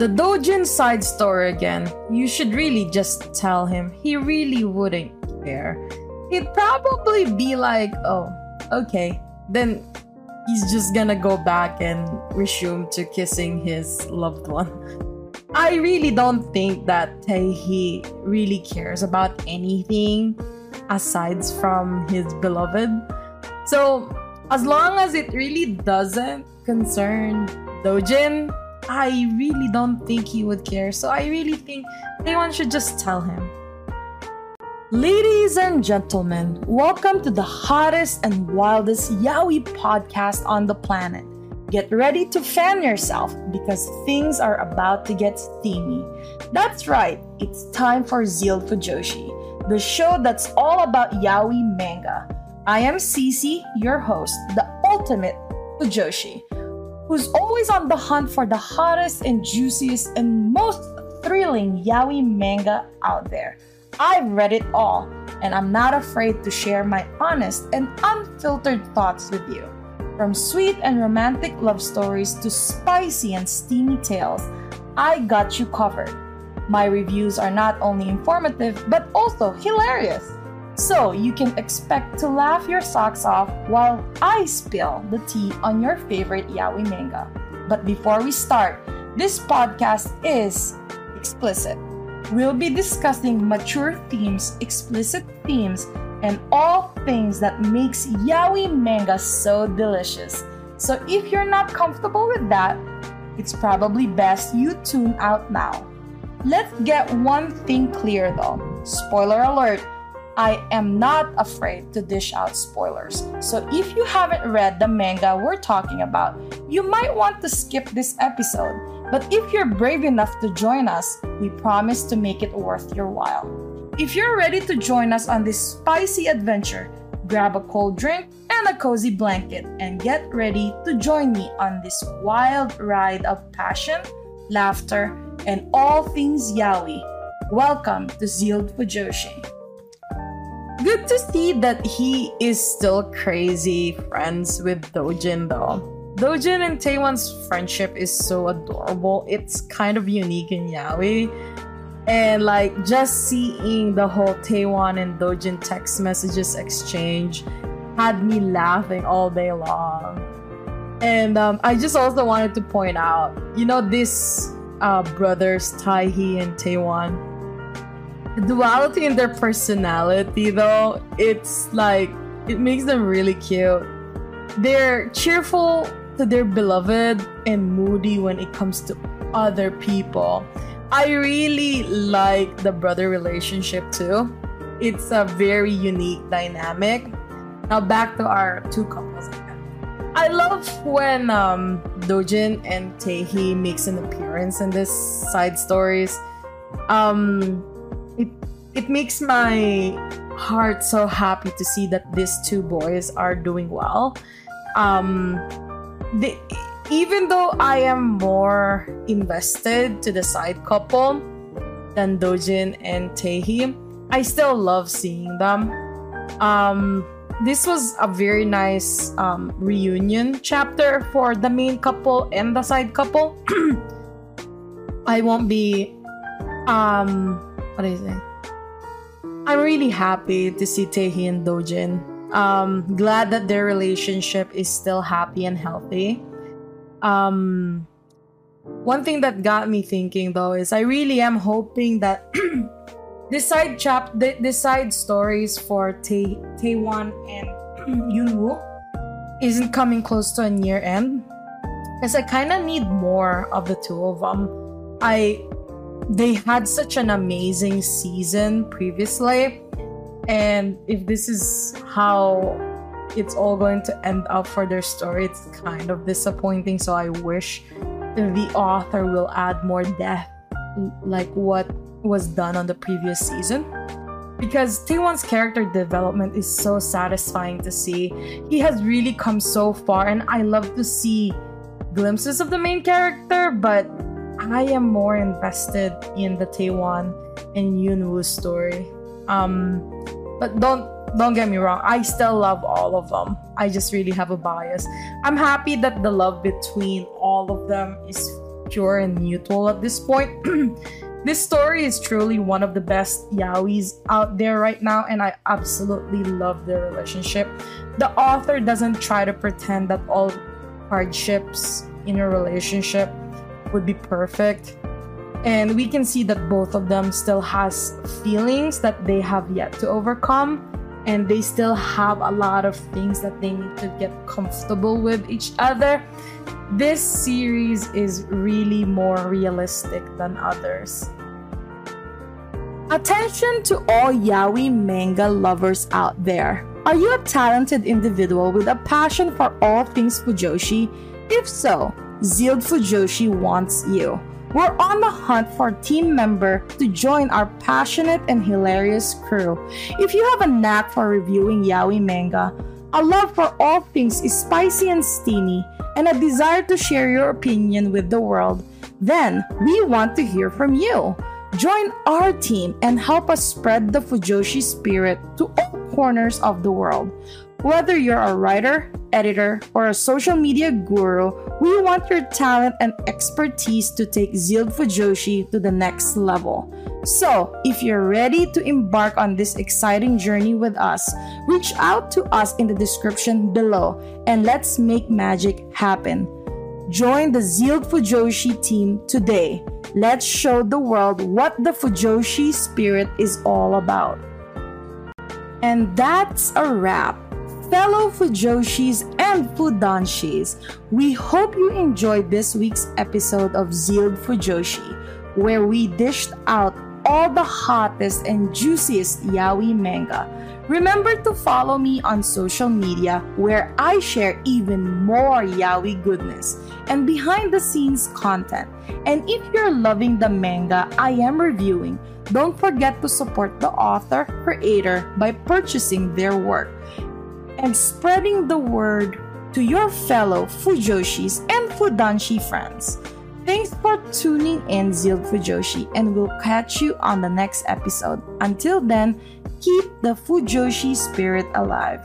The Dojin side story again. You should really just tell him. He really wouldn't care. He'd probably be like, oh, okay. Then he's just gonna go back and resume to kissing his loved one. I really don't think that Taehi really cares about anything aside from his beloved. So, as long as it really doesn't concern Dojin, I really don't think he would care. So I really think anyone should just tell him. Ladies and gentlemen, welcome to the hottest and wildest yaoi podcast on the planet. Get ready to fan yourself because things are about to get steamy. That's right, it's time for Zeal Fujoshi, the show that's all about yaoi manga. I am Cece, your host, the ultimate Fujoshi who's always on the hunt for the hottest and juiciest and most thrilling yaoi manga out there. I've read it all, and I'm not afraid to share my honest and unfiltered thoughts with you. From sweet and romantic love stories to spicy and steamy tales, I got you covered. My reviews are not only informative but also hilarious. So you can expect to laugh your socks off while I spill the tea on your favorite yaoi manga. But before we start, this podcast is explicit. We'll be discussing mature themes, explicit themes, and all things that makes yaoi manga so delicious. So if you're not comfortable with that, it's probably best you tune out now. Let's get one thing clear though. Spoiler alert, I am not afraid to dish out spoilers. So if you haven't read the manga we're talking about, you might want to skip this episode. But if you're brave enough to join us, we promise to make it worth your while. If you're ready to join us on this spicy adventure, grab a cold drink and a cozy blanket and get ready to join me on this wild ride of passion, laughter, and all things yaoi. Welcome to Zeal Fujoshi good to see that he is still crazy friends with Dojin though. Dojin and Taewon's friendship is so adorable. It's kind of unique in yaoi. And like just seeing the whole Taewon and Dojin text messages exchange had me laughing all day long. And um, I just also wanted to point out, you know, this uh, brothers Taehi and Taewon duality in their personality though it's like it makes them really cute. They're cheerful to their beloved and moody when it comes to other people. I really like the brother relationship too. It's a very unique dynamic. Now back to our two couples i love when um dojin and taehi makes an appearance in this side stories. Um it makes my heart so happy to see that these two boys are doing well. Um, they, even though I am more invested to the side couple than Dojin and Taehi, I still love seeing them. Um, this was a very nice um, reunion chapter for the main couple and the side couple. I won't be um what is it? I'm really happy to see Taehi and Dojin. Um, glad that their relationship is still happy and healthy. Um, one thing that got me thinking though is I really am hoping that this side chap, this side stories for Tae Taewon and Yunwoo isn't coming close to a near end because I kind of need more of the two of them. I they had such an amazing season previously. And if this is how it's all going to end up for their story it's kind of disappointing. So i wish the author will add more depth like what was done on the previous season. Because Taewon's character development is so satisfying to see. He has really come so far, and I love to see glimpses of the main character, but I am more invested in the Taewon and Yunwoo story. Um, but don't don't get me wrong, I still love all of them. I just really have a bias. I'm happy that the love between all of them is pure and mutual at this point. this story is truly one of the best yaois out there right now, and I absolutely love their relationship. The author doesn't try to pretend that all hardships in a relationship would be perfect. And we can see that both of them still has feelings that they have yet to overcome. And they still have a lot of things that they need to get comfortable with each other. This series is really more realistic than others. Attention to all yaoi manga lovers out there. Are you a talented individual with a passion for all things fujoshi? If so Zealed Fujoshi wants you we're on the hunt for a team member to join our passionate and hilarious crew. If you have a knack for reviewing yaoi manga, a love for all things is spicy and steamy, and a desire to share your opinion with the world, then we want to hear from you. Join our team and help us spread the Fujoshi spirit to all corners of the world. Whether you're a writer, editor, or a social media guru, we want your talent and expertise to take Zealed Fujoshi to the next level. So, if you're ready to embark on this exciting journey with us, reach out to us in the description below and let's make magic happen. Join the Zealed Fujoshi team today. Let's show the world what the Fujoshi spirit is all about. And that's a wrap fellow Fujoshis and Fudanshis. We hope you enjoyed this week's episode of Zealed Fujoshi, where we dished out all the hottest and juiciest yaoi manga. Remember to follow me on social media where I share even more yaoi goodness and behind the scenes content. And if you're loving the manga I am reviewing, don't forget to support the author creator by purchasing their work and spreading the word to your fellow Fujoshis and Fudanshi friends. Thanks for tuning in, Zealed Fujoshi, and we'll catch you on the next episode. Until then, keep the Fujoshi spirit alive.